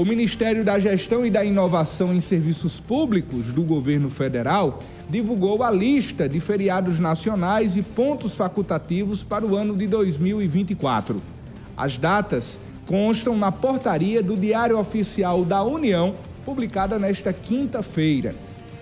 O Ministério da Gestão e da Inovação em Serviços Públicos do governo federal divulgou a lista de feriados nacionais e pontos facultativos para o ano de 2024. As datas constam na portaria do Diário Oficial da União, publicada nesta quinta-feira.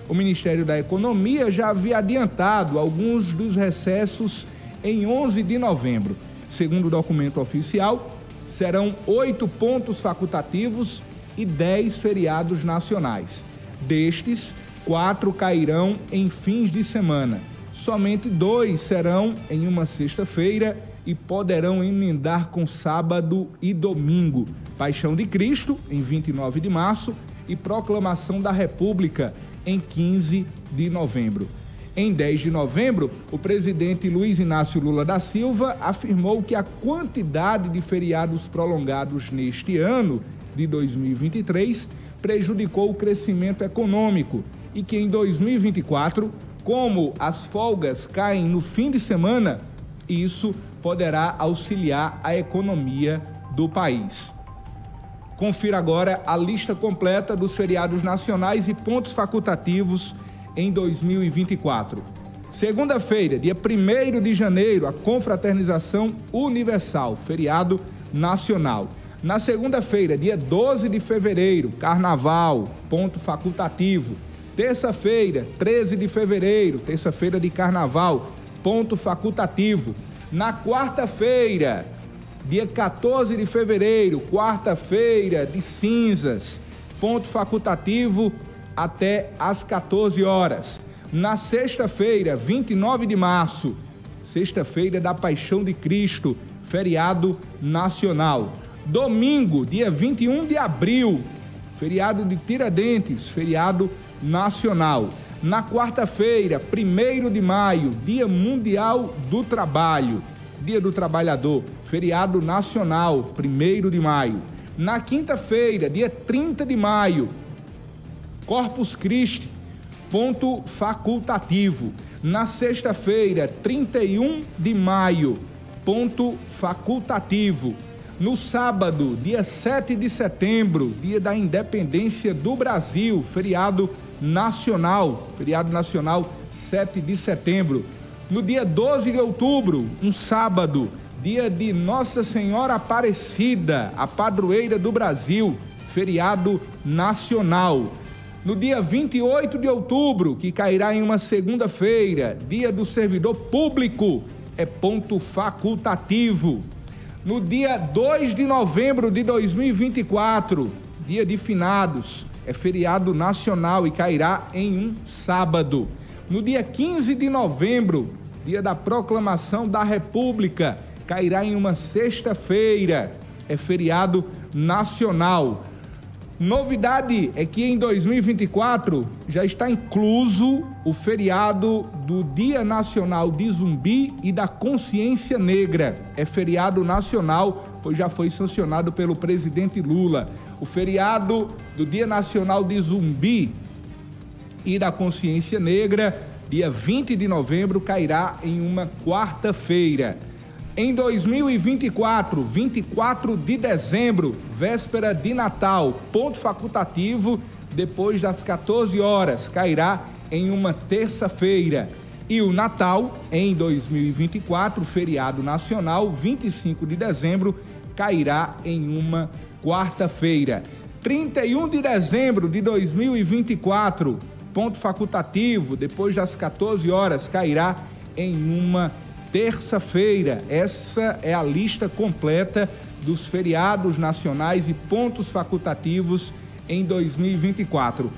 O Ministério da Economia já havia adiantado alguns dos recessos em 11 de novembro. Segundo o documento oficial, serão oito pontos facultativos e dez feriados nacionais. Destes, quatro cairão em fins de semana. Somente dois serão em uma sexta-feira e poderão emendar com sábado e domingo. Paixão de Cristo, em 29 de março, e Proclamação da República, em 15 de novembro. Em 10 de novembro, o presidente Luiz Inácio Lula da Silva afirmou que a quantidade de feriados prolongados neste ano de 2023 prejudicou o crescimento econômico e que em 2024, como as folgas caem no fim de semana, isso poderá auxiliar a economia do país. Confira agora a lista completa dos feriados nacionais e pontos facultativos em 2024. Segunda-feira, dia 1 de janeiro, a confraternização universal, feriado nacional. Na segunda-feira, dia 12 de fevereiro, carnaval, ponto facultativo. Terça-feira, 13 de fevereiro, terça-feira de carnaval, ponto facultativo. Na quarta-feira, dia 14 de fevereiro, quarta-feira de cinzas, ponto facultativo até às 14 horas. Na sexta-feira, 29 de março, sexta-feira da Paixão de Cristo, feriado nacional. Domingo, dia 21 de abril, feriado de Tiradentes, feriado nacional. Na quarta-feira, 1 de maio, Dia Mundial do Trabalho, Dia do Trabalhador, feriado nacional, 1 de maio. Na quinta-feira, dia 30 de maio, Corpus Christi, ponto facultativo. Na sexta-feira, 31 de maio, ponto facultativo. No sábado, dia 7 de setembro, dia da independência do Brasil, feriado nacional, feriado nacional 7 de setembro. No dia 12 de outubro, um sábado, dia de Nossa Senhora Aparecida, a padroeira do Brasil, feriado nacional. No dia 28 de outubro, que cairá em uma segunda-feira, dia do servidor público, é ponto facultativo no dia 2 de novembro de 2024, dia de finados, é feriado nacional e cairá em um sábado. No dia 15 de novembro, dia da proclamação da República, cairá em uma sexta-feira, é feriado nacional. Novidade é que em 2024 já está incluso o feriado do Dia Nacional de Zumbi e da Consciência Negra. É feriado nacional, pois já foi sancionado pelo presidente Lula. O feriado do Dia Nacional de Zumbi e da Consciência Negra, dia 20 de novembro, cairá em uma quarta-feira. Em 2024, 24 de dezembro, véspera de Natal, ponto facultativo, depois das 14 horas, cairá em uma terça-feira. E o Natal, em 2024, feriado nacional, 25 de dezembro, cairá em uma quarta-feira. 31 de dezembro de 2024, ponto facultativo, depois das 14 horas, cairá em uma terça-feira. Essa é a lista completa dos feriados nacionais e pontos facultativos em 2024.